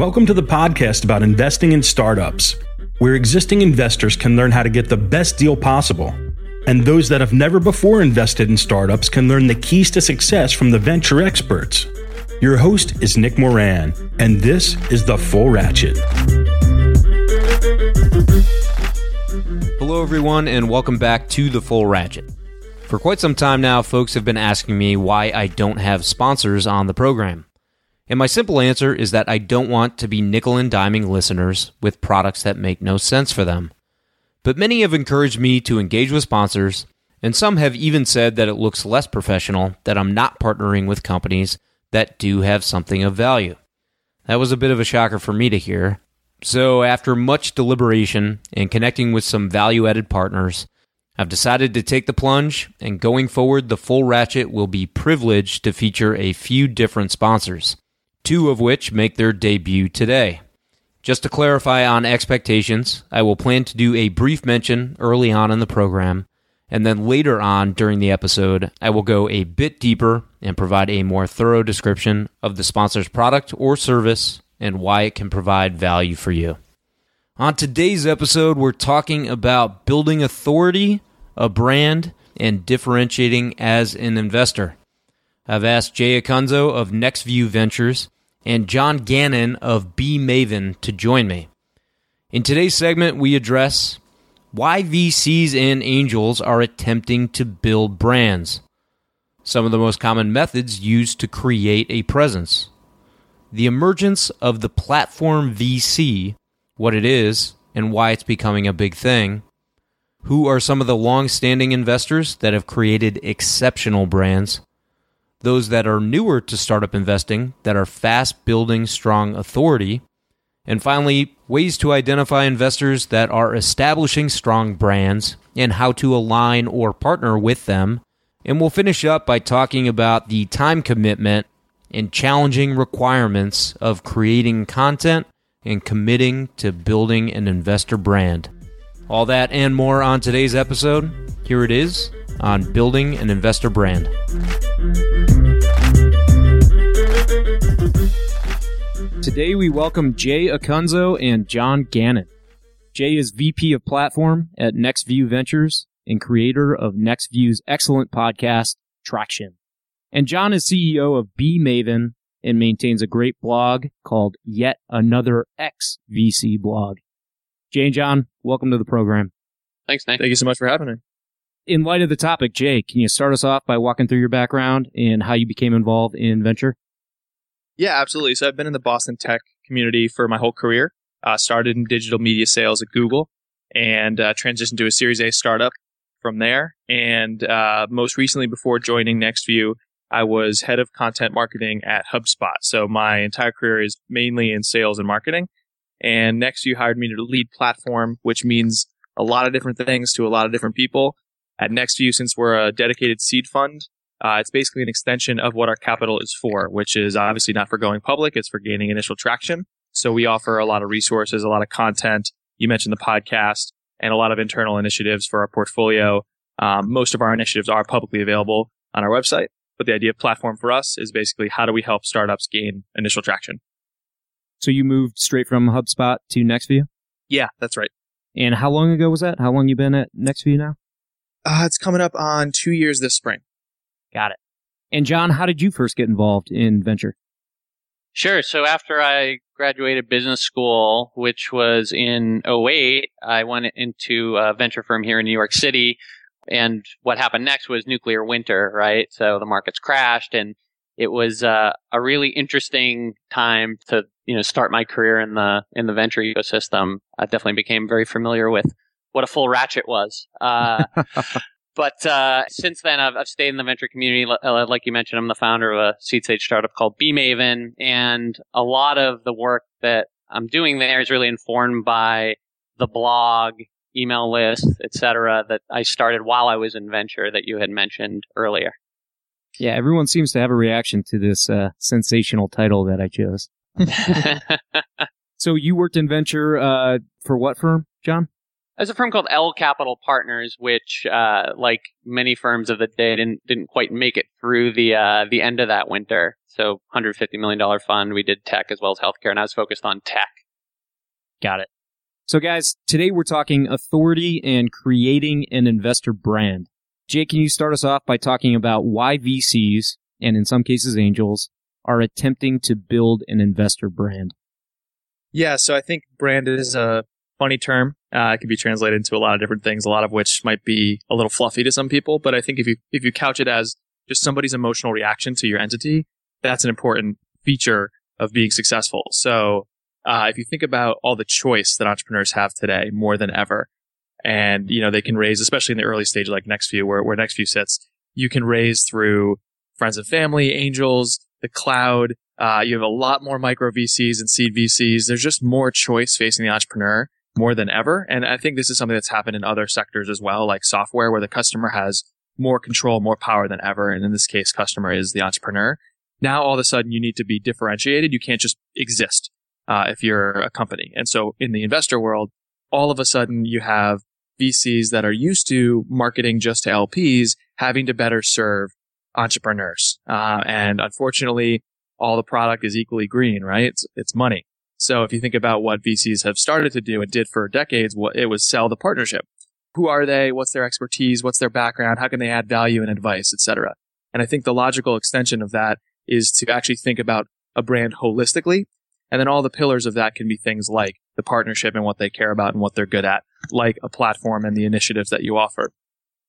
Welcome to the podcast about investing in startups, where existing investors can learn how to get the best deal possible. And those that have never before invested in startups can learn the keys to success from the venture experts. Your host is Nick Moran, and this is The Full Ratchet. Hello, everyone, and welcome back to The Full Ratchet. For quite some time now, folks have been asking me why I don't have sponsors on the program. And my simple answer is that I don't want to be nickel and diming listeners with products that make no sense for them. But many have encouraged me to engage with sponsors, and some have even said that it looks less professional that I'm not partnering with companies that do have something of value. That was a bit of a shocker for me to hear. So, after much deliberation and connecting with some value added partners, I've decided to take the plunge, and going forward, the full ratchet will be privileged to feature a few different sponsors two of which make their debut today. Just to clarify on expectations, I will plan to do a brief mention early on in the program, and then later on during the episode, I will go a bit deeper and provide a more thorough description of the sponsor's product or service and why it can provide value for you. On today's episode, we're talking about building authority, a brand, and differentiating as an investor. I've asked Jay Acunzo of NextView Ventures and John Gannon of BEMAVEN to join me. In today's segment, we address why VCs and angels are attempting to build brands, some of the most common methods used to create a presence, the emergence of the platform VC, what it is, and why it's becoming a big thing. Who are some of the long standing investors that have created exceptional brands? Those that are newer to startup investing that are fast building strong authority. And finally, ways to identify investors that are establishing strong brands and how to align or partner with them. And we'll finish up by talking about the time commitment and challenging requirements of creating content and committing to building an investor brand. All that and more on today's episode. Here it is on building an investor brand. Today we welcome Jay Acunzo and John Gannon. Jay is VP of Platform at NextView Ventures and creator of NextView's excellent podcast, Traction. And John is CEO of BEMAVEN and maintains a great blog called Yet Another X VC blog. Jay and John, welcome to the program. Thanks, Nick. Thank you so much for having me. In light of the topic, Jay, can you start us off by walking through your background and how you became involved in venture? Yeah, absolutely. So I've been in the Boston tech community for my whole career. Uh, started in digital media sales at Google and uh, transitioned to a Series A startup from there. And uh, most recently, before joining NextView, I was head of content marketing at HubSpot. So my entire career is mainly in sales and marketing. And NextView hired me to lead platform, which means a lot of different things to a lot of different people. At NextView, since we're a dedicated seed fund, uh, it's basically an extension of what our capital is for, which is obviously not for going public. It's for gaining initial traction. So we offer a lot of resources, a lot of content. You mentioned the podcast and a lot of internal initiatives for our portfolio. Um, most of our initiatives are publicly available on our website, but the idea of platform for us is basically how do we help startups gain initial traction? So you moved straight from HubSpot to NextView? Yeah, that's right. And how long ago was that? How long you been at NextView now? Uh, it's coming up on two years this spring. Got it. And John, how did you first get involved in venture? Sure. So after I graduated business school, which was in 08, I went into a venture firm here in New York City. And what happened next was nuclear winter, right? So the markets crashed and it was uh, a really interesting time to, you know, start my career in the, in the venture ecosystem. I definitely became very familiar with what a full ratchet was. Uh, But uh, since then, I've, I've, stayed in the venture community. Uh, like you mentioned, I'm the founder of a seed stage startup called BEMAVEN, and a lot of the work that I'm doing there is really informed by the blog, email list, etc. that I started while I was in venture that you had mentioned earlier. Yeah, everyone seems to have a reaction to this uh, sensational title that I chose. so you worked in venture uh, for what firm, John? There's a firm called L Capital Partners, which, uh, like many firms of the day, didn't didn't quite make it through the uh, the end of that winter. So, 150 million dollar fund. We did tech as well as healthcare, and I was focused on tech. Got it. So, guys, today we're talking authority and creating an investor brand. Jay, can you start us off by talking about why VCs and in some cases angels are attempting to build an investor brand? Yeah, so I think brand is a funny term. Uh, it can be translated into a lot of different things, a lot of which might be a little fluffy to some people. But I think if you if you couch it as just somebody's emotional reaction to your entity, that's an important feature of being successful. So uh, if you think about all the choice that entrepreneurs have today more than ever, and you know they can raise, especially in the early stage like NextView, where where NextView sits, you can raise through friends and family, angels, the cloud. Uh, you have a lot more micro VCs and seed VCs. There's just more choice facing the entrepreneur more than ever. And I think this is something that's happened in other sectors as well, like software, where the customer has more control, more power than ever. And in this case, customer is the entrepreneur. Now all of a sudden you need to be differentiated. You can't just exist uh, if you're a company. And so in the investor world, all of a sudden you have VCs that are used to marketing just to LPs having to better serve entrepreneurs. Uh, and unfortunately, all the product is equally green, right? It's, it's money. So if you think about what VCs have started to do and did for decades, it was sell the partnership. Who are they? What's their expertise? What's their background? How can they add value and advice, etc. And I think the logical extension of that is to actually think about a brand holistically. And then all the pillars of that can be things like the partnership and what they care about and what they're good at, like a platform and the initiatives that you offer.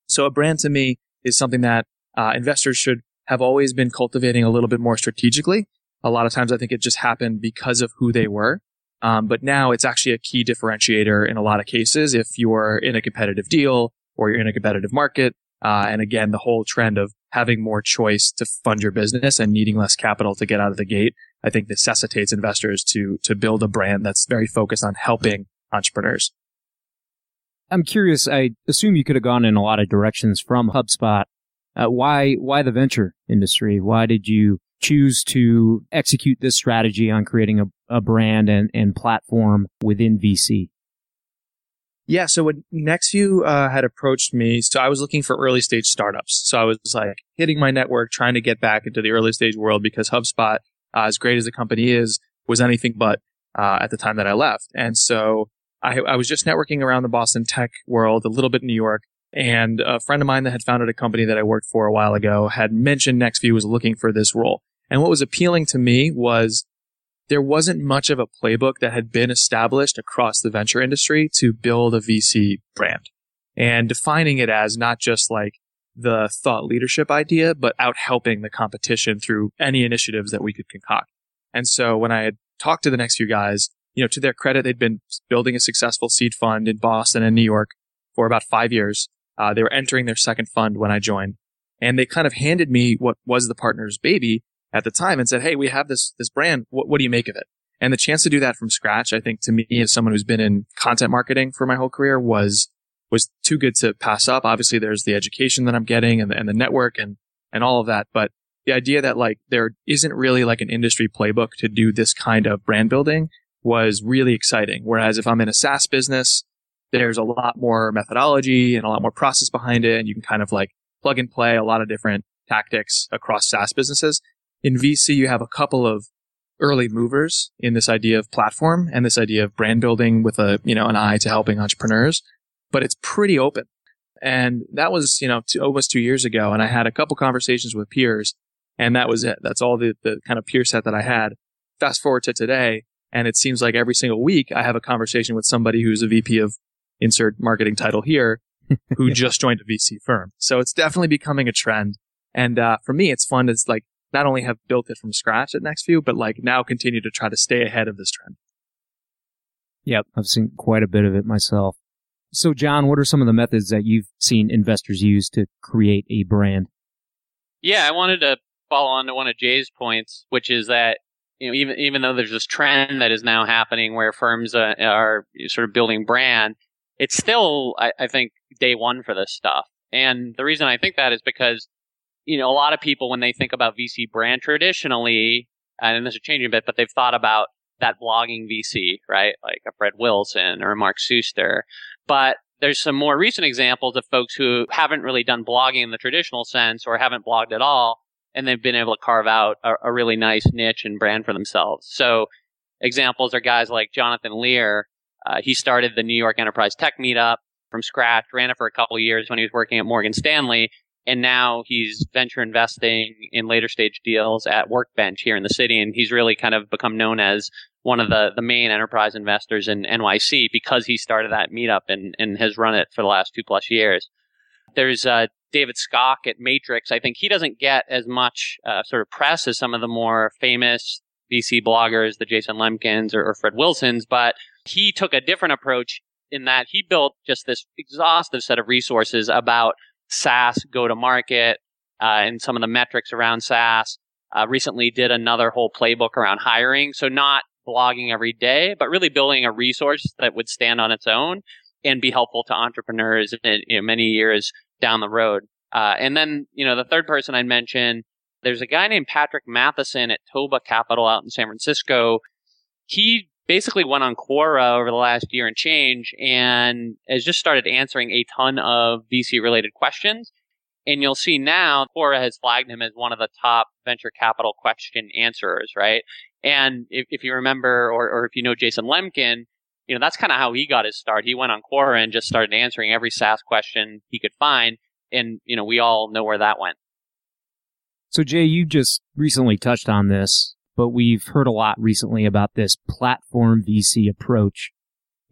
So a brand to me is something that uh, investors should have always been cultivating a little bit more strategically a lot of times I think it just happened because of who they were. Um, but now it's actually a key differentiator in a lot of cases if you're in a competitive deal or you're in a competitive market. Uh, and again, the whole trend of having more choice to fund your business and needing less capital to get out of the gate, I think necessitates investors to to build a brand that's very focused on helping entrepreneurs. I'm curious. I assume you could have gone in a lot of directions from HubSpot. Uh, why why the venture industry? Why did you choose to execute this strategy on creating a, a brand and, and platform within VC? Yeah, so when NextView uh, had approached me, so I was looking for early stage startups. So I was like hitting my network, trying to get back into the early stage world because HubSpot, uh, as great as the company is, was anything but uh, at the time that I left. And so I, I was just networking around the Boston tech world, a little bit in New York, and a friend of mine that had founded a company that I worked for a while ago had mentioned NextView was looking for this role. And what was appealing to me was there wasn't much of a playbook that had been established across the venture industry to build a VC brand and defining it as not just like the thought leadership idea, but out helping the competition through any initiatives that we could concoct. And so when I had talked to the NextView guys, you know, to their credit, they'd been building a successful seed fund in Boston and New York for about five years. Uh, they were entering their second fund when I joined and they kind of handed me what was the partner's baby at the time and said, Hey, we have this, this brand. What, what do you make of it? And the chance to do that from scratch, I think to me as someone who's been in content marketing for my whole career was, was too good to pass up. Obviously there's the education that I'm getting and the, and the network and, and all of that. But the idea that like there isn't really like an industry playbook to do this kind of brand building was really exciting. Whereas if I'm in a SaaS business, there's a lot more methodology and a lot more process behind it. And you can kind of like plug and play a lot of different tactics across SaaS businesses in VC, you have a couple of early movers in this idea of platform and this idea of brand building with a, you know, an eye to helping entrepreneurs, but it's pretty open. And that was, you know, two, almost two years ago. And I had a couple conversations with peers and that was it. That's all the, the kind of peer set that I had. Fast forward to today. And it seems like every single week I have a conversation with somebody who's a VP of insert marketing title here who just joined a VC firm. So it's definitely becoming a trend. And, uh, for me, it's fun. It's like not only have built it from scratch at NextView, but like now continue to try to stay ahead of this trend. Yep, I've seen quite a bit of it myself. So, John, what are some of the methods that you've seen investors use to create a brand? Yeah, I wanted to follow on to one of Jay's points, which is that you know, even even though there's this trend that is now happening where firms uh, are sort of building brand, it's still, I, I think, day one for this stuff. And the reason I think that is because, you know, a lot of people when they think about VC brand traditionally, and this is changing a bit, but they've thought about that blogging VC, right? Like a Fred Wilson or a Mark Suster. But there's some more recent examples of folks who haven't really done blogging in the traditional sense or haven't blogged at all, and they've been able to carve out a, a really nice niche and brand for themselves. So examples are guys like Jonathan Lehr. Uh, he started the New York Enterprise Tech Meetup from scratch, ran it for a couple years when he was working at Morgan Stanley, and now he's venture investing in later stage deals at Workbench here in the city, and he's really kind of become known as one of the, the main enterprise investors in NYC because he started that meetup and, and has run it for the last two plus years. There's uh, David Skok at Matrix. I think he doesn't get as much uh, sort of press as some of the more famous VC bloggers, the Jason Lemkins or, or Fred Wilsons, but he took a different approach in that he built just this exhaustive set of resources about SaaS go to market uh, and some of the metrics around SaaS. Uh, recently did another whole playbook around hiring. So not blogging every day, but really building a resource that would stand on its own and be helpful to entrepreneurs in, know, many years down the road. Uh, and then, you know, the third person I'd mention, there's a guy named Patrick Mathieson at Toba Capital out in San Francisco. He basically went on Quora over the last year and change and has just started answering a ton of VC related questions. And you'll see now Quora has flagged him as one of the top venture capital question answerers, right? And if, if you remember, or, or if you know Jason Lemkin, you know, that's kind of how he got his start. He went on Quora and just started answering every SaaS question he could find. And, you know, we all know where that went. So Jay, you just recently touched on this but we've heard a lot recently about this platform VC approach.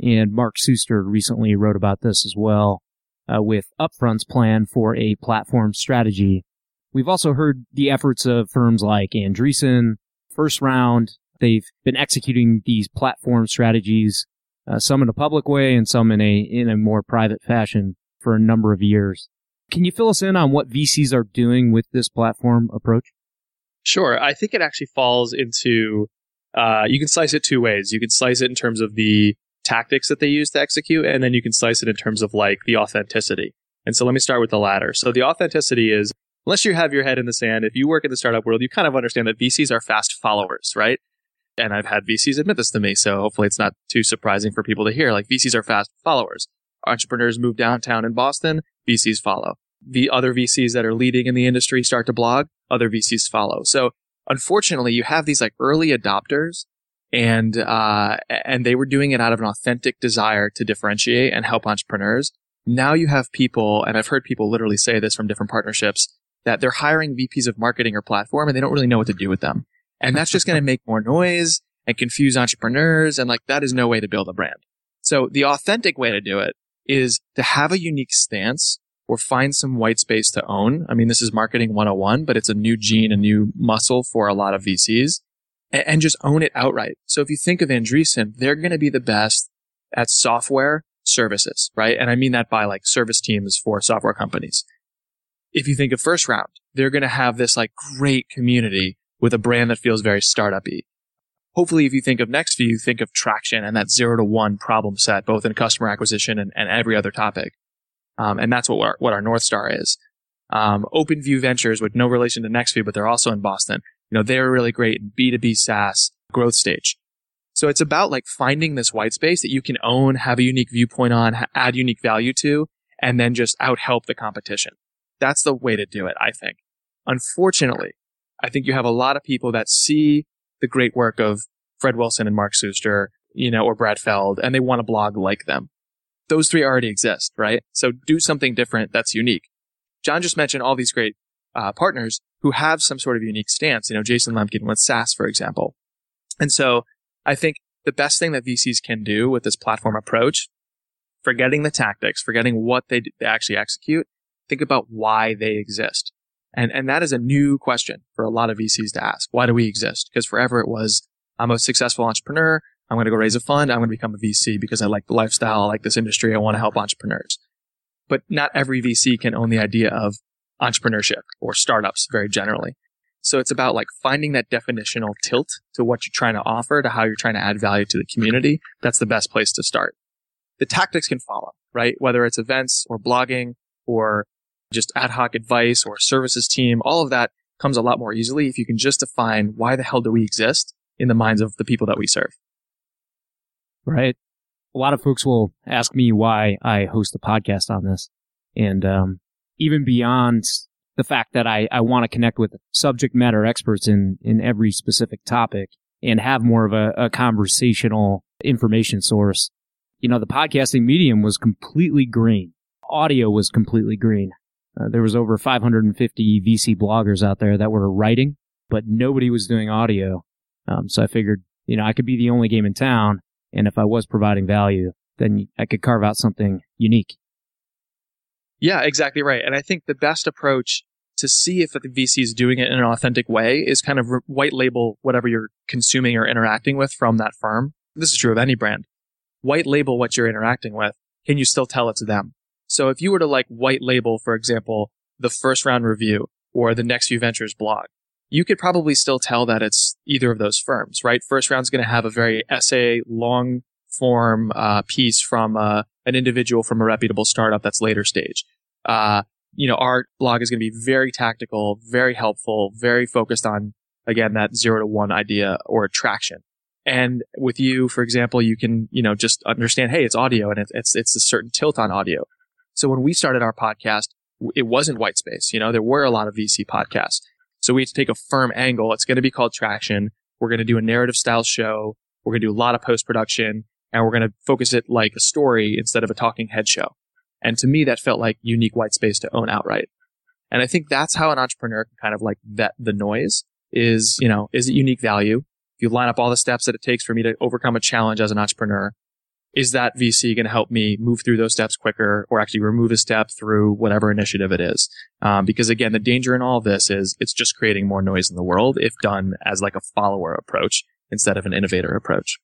And Mark Suster recently wrote about this as well, uh, with Upfront's plan for a platform strategy. We've also heard the efforts of firms like Andreessen, First Round. They've been executing these platform strategies, uh, some in a public way and some in a in a more private fashion for a number of years. Can you fill us in on what VCs are doing with this platform approach? Sure. I think it actually falls into, uh, you can slice it two ways. You can slice it in terms of the tactics that they use to execute, and then you can slice it in terms of like the authenticity. And so let me start with the latter. So the authenticity is, unless you have your head in the sand, if you work in the startup world, you kind of understand that VCs are fast followers, right? And I've had VCs admit this to me, so hopefully it's not too surprising for people to hear. Like VCs are fast followers. Entrepreneurs move downtown in Boston, VCs follow the other VCs that are leading in the industry start to blog, other VCs follow. So unfortunately, you have these like early adopters and, uh, and they were doing it out of an authentic desire to differentiate and help entrepreneurs. Now you have people, and I've heard people literally say this from different partnerships, that they're hiring VPs of marketing or platform and they don't really know what to do with them. And that's just going to make more noise and confuse entrepreneurs. And like that is no way to build a brand. So the authentic way to do it is to have a unique stance or find some white space to own. I mean, this is marketing 101, but it's a new gene, a new muscle for a lot of VCs and, and just own it outright. So if you think of Andreessen, they're going to be the best at software services, right? And I mean that by like service teams for software companies. If you think of first round, they're going to have this like great community with a brand that feels very startup-y. Hopefully, if you think of NextView, you think of traction and that zero to one problem set, both in customer acquisition and, and every other topic. Um, and that's what our, what our North Star is. Um, OpenView Ventures with no relation to NextView, but they're also in Boston. You know, they're really great in B2B SaaS growth stage. So it's about like finding this white space that you can own, have a unique viewpoint on, add unique value to, and then just out help the competition. That's the way to do it, I think. Unfortunately, I think you have a lot of people that see the great work of Fred Wilson and Mark Suster, you know, or Brad Feld, and they want to blog like them those three already exist, right? So do something different that's unique. John just mentioned all these great uh, partners who have some sort of unique stance. You know, Jason Lemkin with SaaS, for example. And so I think the best thing that VCs can do with this platform approach, forgetting the tactics, forgetting what they, they actually execute, think about why they exist. And, and that is a new question for a lot of VCs to ask. Why do we exist? Because forever it was, I'm a successful entrepreneur. I'm going to go raise a fund. I'm going to become a VC because I like the lifestyle. I like this industry. I want to help entrepreneurs. But not every VC can own the idea of entrepreneurship or startups very generally. So it's about like finding that definitional tilt to what you're trying to offer, to how you're trying to add value to the community. That's the best place to start. The tactics can follow, right? Whether it's events or blogging or just ad hoc advice or services team, all of that comes a lot more easily if you can just define why the hell do we exist in the minds of the people that we serve. Right. A lot of folks will ask me why I host a podcast on this. And um, even beyond the fact that I, I want to connect with subject matter experts in, in every specific topic and have more of a, a conversational information source. You know, the podcasting medium was completely green. Audio was completely green. Uh, there was over 550 VC bloggers out there that were writing, but nobody was doing audio. Um, so I figured, you know, I could be the only game in town. And if I was providing value, then I could carve out something unique. Yeah, exactly right. And I think the best approach to see if the VC is doing it in an authentic way is kind of white label whatever you're consuming or interacting with from that firm. This is true of any brand. White label what you're interacting with. Can you still tell it's them? So if you were to like white label, for example, the first round review or the NextView Ventures blog, you could probably still tell that it's either of those firms, right? First round's going to have a very essay, long form uh, piece from uh, an individual from a reputable startup that's later stage. Uh, you know, our blog is going to be very tactical, very helpful, very focused on, again, that zero to one idea or attraction. And with you, for example, you can, you know, just understand, hey, it's audio and it's, it's, it's a certain tilt on audio. So when we started our podcast, it wasn't white space. You know, there were a lot of VC podcasts. So we had to take a firm angle. It's going to be called traction. We're going to do a narrative style show. We're going to do a lot of post production and we're going to focus it like a story instead of a talking head show. And to me, that felt like unique white space to own outright. And I think that's how an entrepreneur can kind of like vet the noise is, you know, is it unique value? If you line up all the steps that it takes for me to overcome a challenge as an entrepreneur, is that VC going to help me move through those steps quicker or actually remove a step through whatever initiative it is? Um, because again, the danger in all of this is it's just creating more noise in the world if done as like a follower approach instead of an innovator approach.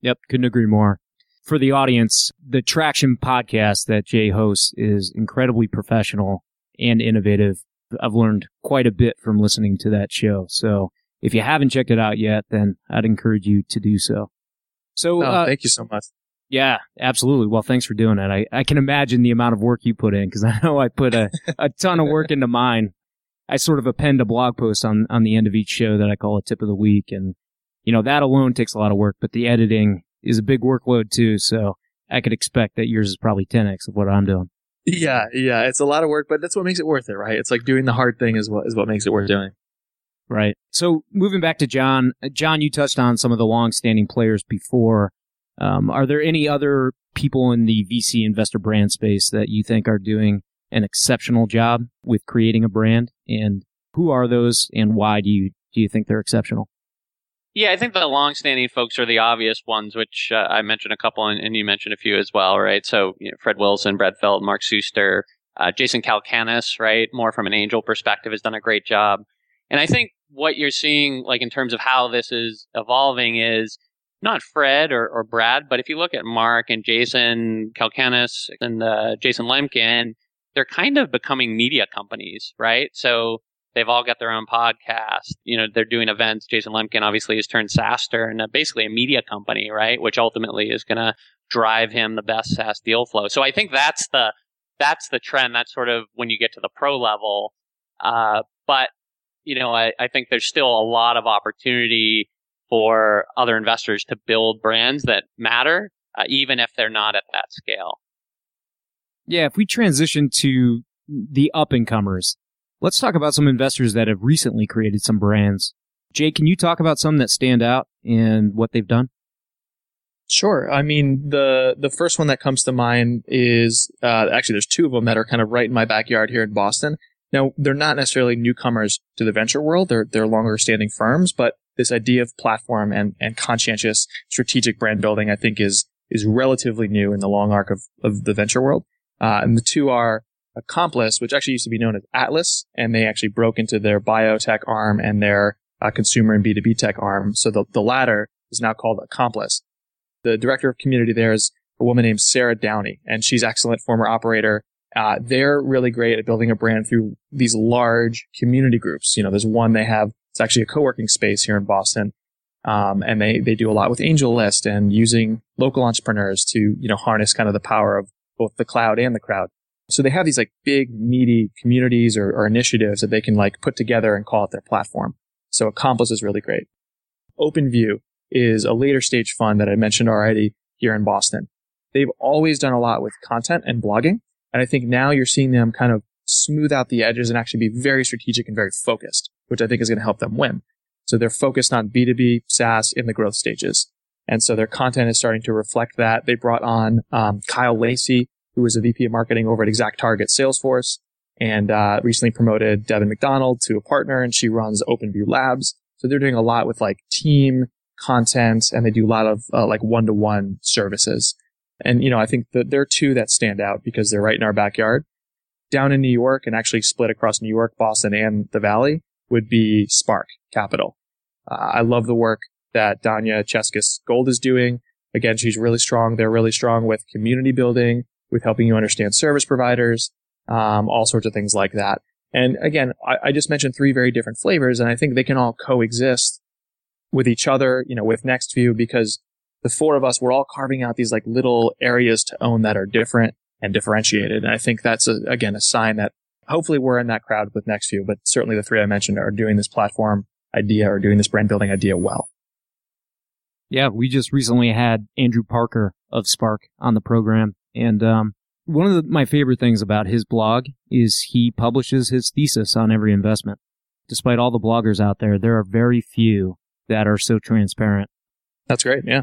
Yep. Couldn't agree more for the audience, the Traction podcast that Jay hosts is incredibly professional and innovative. I've learned quite a bit from listening to that show. So if you haven't checked it out yet, then I'd encourage you to do so. So, oh, uh, thank you so much. Yeah, absolutely. Well, thanks for doing it. I, I can imagine the amount of work you put in because I know I put a, a ton of work into mine. I sort of append a blog post on, on the end of each show that I call a tip of the week. And, you know, that alone takes a lot of work, but the editing is a big workload too. So I could expect that yours is probably 10x of what I'm doing. Yeah, yeah, it's a lot of work, but that's what makes it worth it, right? It's like doing the hard thing is what is what makes it worth doing. Right. So moving back to John, uh, John, you touched on some of the long-standing players before. Um, are there any other people in the VC investor brand space that you think are doing an exceptional job with creating a brand? And who are those, and why do you do you think they're exceptional? Yeah, I think the long-standing folks are the obvious ones, which uh, I mentioned a couple, and, and, you mentioned a few as well, right? So you know, Fred Wilson, Brad Feld, Mark Suster, uh, Jason Calacanis, right? More from an angel perspective, has done a great job. And I think what you're seeing, like in terms of how this is evolving, is not Fred or, or Brad, but if you look at Mark and Jason Calacanis and uh, Jason Lemkin, they're kind of becoming media companies, right? So They've all got their own podcast. You know, they're doing events. Jason Lemkin obviously has turned SaaStr and basically a media company, right? Which ultimately is going to drive him the best SaaS deal flow. So I think that's the that's the trend. That's sort of when you get to the pro level. Uh, but you know, I, I think there's still a lot of opportunity for other investors to build brands that matter, uh, even if they're not at that scale. Yeah, if we transition to the up and comers, Let's talk about some investors that have recently created some brands. Jay, can you talk about some that stand out and what they've done? Sure. I mean, the the first one that comes to mind is uh, actually there's two of them that are kind of right in my backyard here in Boston. Now, they're not necessarily newcomers to the venture world; they're they're longer standing firms, but this idea of platform and and conscientious strategic brand building, I think, is is relatively new in the long arc of of the venture world. Uh, and the two are Accomplice, which actually used to be known as Atlas, and they actually broke into their biotech arm and their uh, consumer and B2B tech arm. So the, the latter is now called Accomplice. The director of community there is a woman named Sarah Downey, and she's excellent former operator Uh, they're really great at building a brand through these large community groups. You know, there's one they have, it's actually a co-working space here in Boston. Um, and they, they do a lot with AngelList and using local entrepreneurs to, you know, harness kind of the power of both the cloud and the crowd. So they have these like big meaty communities or, or initiatives that they can like put together and call it their platform. So Accomplice is really great. OpenView is a later stage fund that I mentioned already here in Boston. They've always done a lot with content and blogging. And I think now you're seeing them kind of smooth out the edges and actually be very strategic and very focused, which I think is going to help them win. So they're focused on B2B SaaS in the growth stages. And so their content is starting to reflect that. They brought on um, Kyle Lacey, who is a VP of marketing over at Exact Target Salesforce and uh, recently promoted Devon McDonald to a partner and she runs OpenView Labs. So they're doing a lot with like team content and they do a lot of uh, like one-to-one services. And, you know, I think that there are two that stand out because they're right in our backyard. Down in New York and actually split across New York, Boston, and the Valley would be Spark Capital. Uh, I love the work that Danya Cheskis Gold is doing. Again, she's really strong. They're really strong with community building, with helping you understand service providers, um, all sorts of things like that. And again, I, I, just mentioned three very different flavors, and I think they can all coexist with each other, you know, with NextView, because the four of us, we're all carving out these like little areas to own that are different and differentiated. And I think that's a, again, a sign that hopefully we're in that crowd with NextView, but certainly the three I mentioned are doing this platform idea or doing this brand building idea well. Yeah, we just recently had Andrew Parker of Spark on the program, and um, one of the, my favorite things about his blog is he publishes his thesis on every investment. Despite all the bloggers out there, there are very few that are so transparent. That's great. Yeah.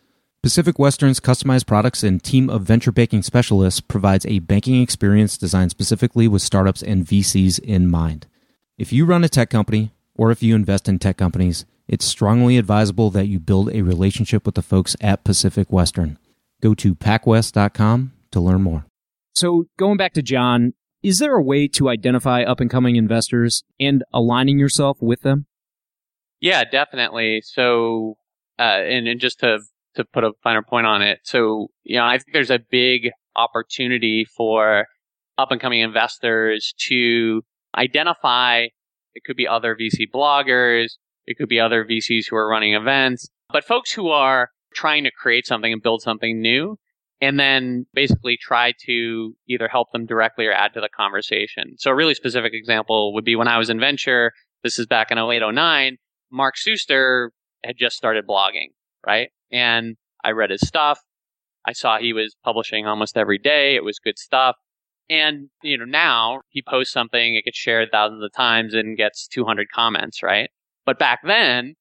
Pacific Western's customized products and team of venture banking specialists provides a banking experience designed specifically with startups and VCs in mind. If you run a tech company or if you invest in tech companies, it's strongly advisable that you build a relationship with the folks at Pacific Western. Go to pacwest.com to learn more. So, going back to John, is there a way to identify up and coming investors and aligning yourself with them? Yeah, definitely. So, uh, and, and just to to put a finer point on it. So, you know, I think there's a big opportunity for up and coming investors to identify it could be other VC bloggers, it could be other VCs who are running events, but folks who are trying to create something and build something new and then basically try to either help them directly or add to the conversation. So a really specific example would be when I was in venture, this is back in 08, 09, Mark Suster had just started blogging, right? And I read his stuff. I saw he was publishing almost every day. It was good stuff. And, you know, now he posts something, it gets shared thousands of times and gets 200 comments, right? But back then,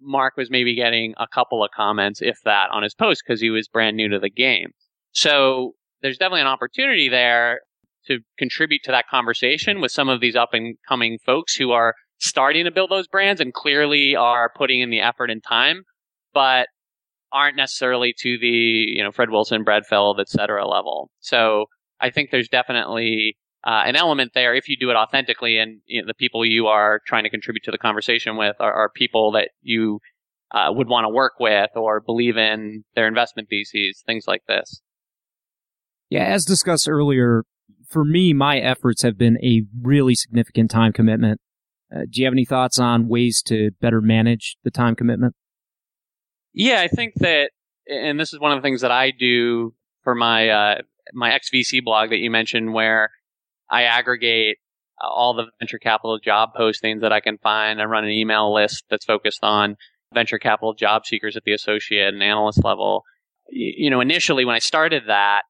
Mark was maybe getting a couple of comments, if that, on his post because he was brand new to the game. So there's definitely an opportunity there to contribute to that conversation with some of these up and coming folks who are starting to build those brands and clearly are putting in the effort and time, but aren't necessarily to the you know Fred Wilson, Brad Feld, et cetera level. So I think there's definitely uh, an element there if you do it authentically and you know, the people you are trying to contribute to the conversation with are, are people that you uh, would want to work with or believe in their investment theses, things like this. Yeah, as discussed earlier, for me, my efforts have been a really significant time commitment. Uh, do you have any thoughts on ways to better manage the time commitment? Yeah, I think that, and this is one of the things that I do for my uh, my XVC blog that you mentioned, where I aggregate all the venture capital job postings that I can find. I run an email list that's focused on venture capital job seekers at the associate and analyst level. You know, initially when I started that,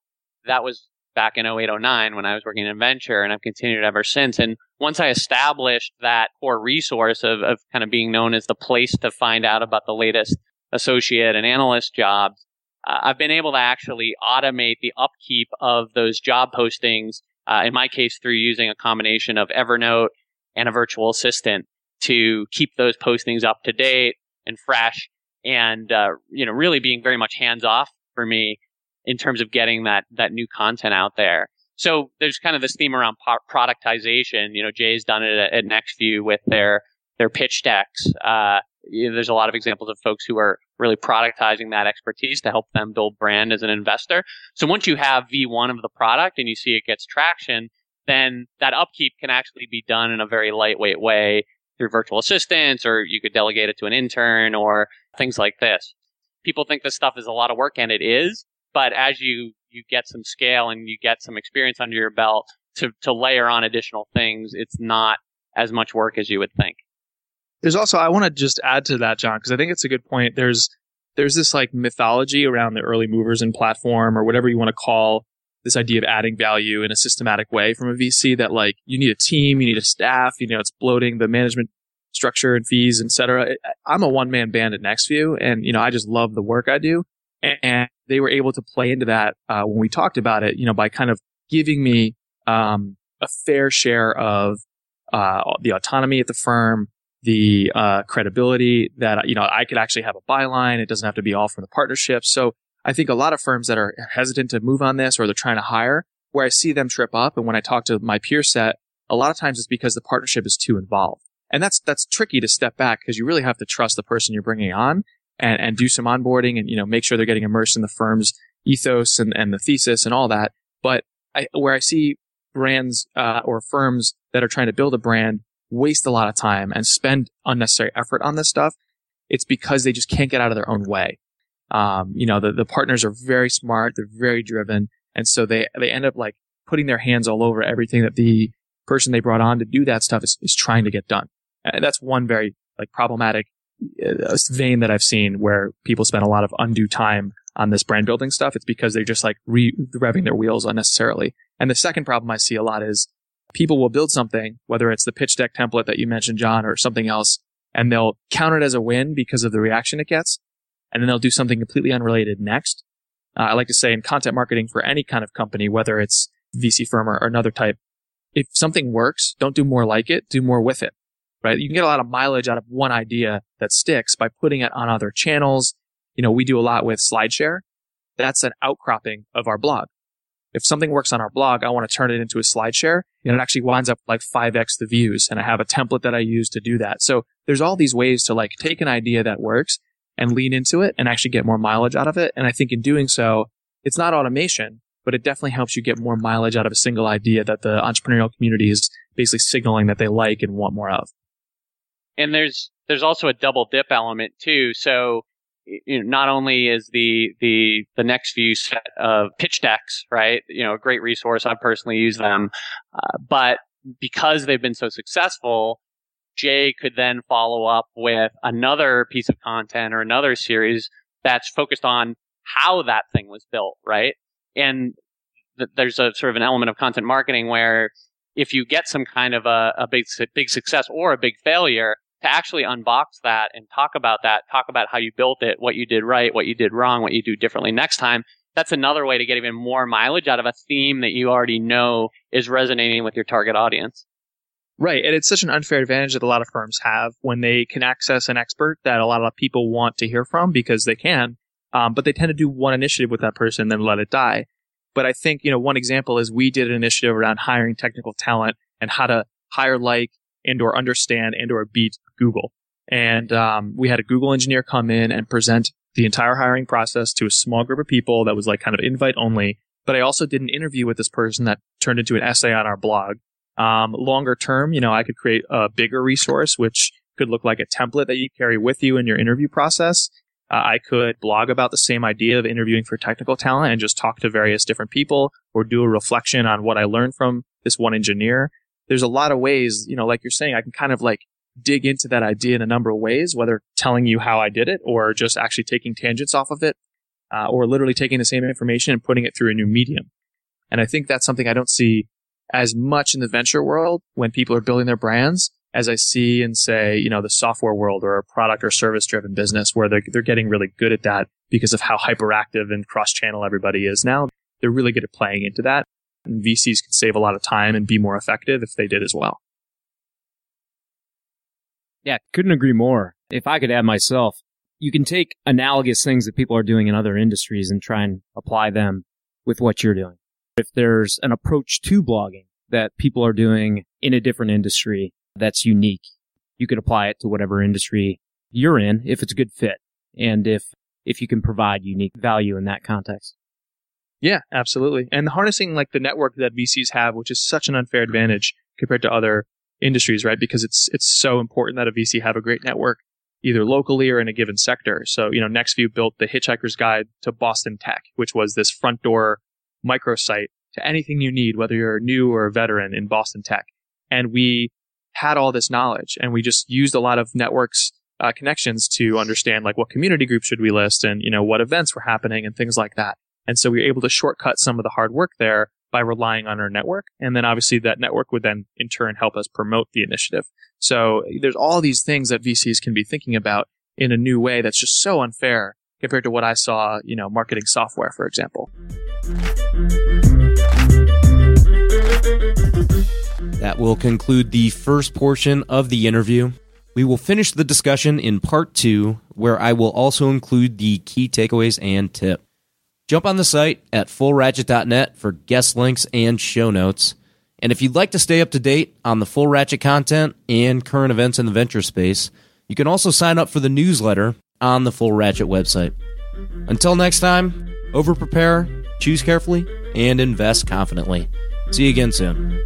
that was back in 0809 when I was working in venture and I've continued ever since. And once I established that core resource of, of kind of being known as the place to find out about the latest associate and analyst jobs, uh, I've been able to actually automate the upkeep of those job postings. Uh, in my case, through using a combination of Evernote and a virtual assistant to keep those postings up to date and fresh and, uh, you know, really being very much hands off for me in terms of getting that, that new content out there. So there's kind of this theme around productization. You know, Jay's done it at, at NextView with their, their pitch decks. Uh, you know, there's a lot of examples of folks who are really productizing that expertise to help them build brand as an investor. So once you have V1 of the product and you see it gets traction, then that upkeep can actually be done in a very lightweight way through virtual assistants, or you could delegate it to an intern or things like this. People think this stuff is a lot of work, and it is. But as you you get some scale and you get some experience under your belt to to layer on additional things, it's not as much work as you would think. There's also I want to just add to that, John, because I think it's a good point. There's there's this like mythology around the early movers in platform or whatever you want to call this idea of adding value in a systematic way from a VC that like you need a team, you need a staff, you know, it's bloating the management structure and fees, etc. I'm a one man band at NextView and, you know, I just love the work I do. And, they were able to play into that, uh, when we talked about it, you know, by kind of giving me, um, a fair share of, uh, the autonomy at the firm, the, uh, credibility that, you know, I could actually have a byline. It doesn't have to be all from the partnership. So I think a lot of firms that are hesitant to move on this or they're trying to hire, where I see them trip up, and when I talk to my peer set, a lot of times it's because the partnership is too involved. And that's, that's tricky to step back because you really have to trust the person you're bringing on and, and do some onboarding and, you know, make sure they're getting immersed in the firm's ethos and, and the thesis and all that. But I, where I see brands, uh, or firms that are trying to build a brand waste a lot of time and spend unnecessary effort on this stuff, it's because they just can't get out of their own way. Um, you know, the, the partners are very smart. They're very driven. And so they, they end up like putting their hands all over everything that the person they brought on to do that stuff is, is trying to get done. And that's one very like problematic uh, vein that I've seen where people spend a lot of undue time on this brand building stuff. It's because they're just like re- revving their wheels unnecessarily. And the second problem I see a lot is people will build something, whether it's the pitch deck template that you mentioned, John, or something else, and they'll count it as a win because of the reaction it gets and then they'll do something completely unrelated next. Uh, I like to say in content marketing for any kind of company, whether it's VC firm or, another type, if something works, don't do more like it, do more with it, right? You can get a lot of mileage out of one idea that sticks by putting it on other channels. You know, we do a lot with SlideShare. That's an outcropping of our blog. If something works on our blog, I want to turn it into a SlideShare and it actually winds up like 5x the views. And I have a template that I use to do that. So there's all these ways to like take an idea that works and lean into it and actually get more mileage out of it. And I think in doing so, it's not automation, but it definitely helps you get more mileage out of a single idea that the entrepreneurial community is basically signaling that they like and want more of. And there's there's also a double dip element too. So you know, not only is the the the NextView set of pitch decks, right? You know, a great resource. I personally use them, uh, but because they've been so successful, Jay could then follow up with another piece of content or another series that's focused on how that thing was built, right? And th- there's a sort of an element of content marketing where if you get some kind of a, a big, big success or a big failure, to actually unbox that and talk about that, talk about how you built it, what you did right, what you did wrong, what you do differently next time. That's another way to get even more mileage out of a theme that you already know is resonating with your target audience. Right. And it's such an unfair advantage that a lot of firms have when they can access an expert that a lot of people want to hear from because they can. Um, but they tend to do one initiative with that person, and then let it die. But I think, you know, one example is we did an initiative around hiring technical talent and how to hire like and or understand and or beat Google. And um, we had a Google engineer come in and present the entire hiring process to a small group of people that was like kind of invite only. But I also did an interview with this person that turned into an essay on our blog. Um, longer term, you know, I could create a bigger resource, which could look like a template that you carry with you in your interview process. Uh, I could blog about the same idea of interviewing for technical talent and just talk to various different people or do a reflection on what I learned from this one engineer. There's a lot of ways, you know, like you're saying, I can kind of like dig into that idea in a number of ways, whether telling you how I did it or just actually taking tangents off of it, uh, or literally taking the same information and putting it through a new medium. And I think that's something I don't see as much in the venture world when people are building their brands as I see in say, you know, the software world or a product or service driven business where they're, they're getting really good at that because of how hyperactive and cross channel everybody is now. They're really good at playing into that. And VCs can save a lot of time and be more effective if they did as well. Yeah, couldn't agree more. If I could add myself, you can take analogous things that people are doing in other industries and try and apply them with what you're doing. If there's an approach to blogging that people are doing in a different industry that's unique, you could apply it to whatever industry you're in if it's a good fit and if if you can provide unique value in that context. Yeah, absolutely. And harnessing like the network that VCs have, which is such an unfair advantage compared to other industries, right? Because it's it's so important that a VC have a great network, either locally or in a given sector. So, you know, NextView built the Hitchhiker's Guide to Boston Tech, which was this front door microsite to anything you need, whether you're new or a veteran in Boston Tech. And we had all this knowledge and we just used a lot of networks uh, connections to understand like what community groups should we list and, you know, what events were happening and things like that. And so we were able to shortcut some of the hard work there by relying on our network. And then obviously that network would then in turn help us promote the initiative. So there's all these things that VCs can be thinking about in a new way that's just so unfair compared to what I saw, you know, marketing software, for example. That will conclude the first portion of the interview. We will finish the discussion in part two, where I will also include the key takeaways and tip. Jump on the site at fullratchet.net for guest links and show notes. And if you'd like to stay up to date on the Full Ratchet content and current events in the venture space, you can also sign up for the newsletter on the Full Ratchet website. Until next time, over prepare, choose carefully, and invest confidently. See you again soon.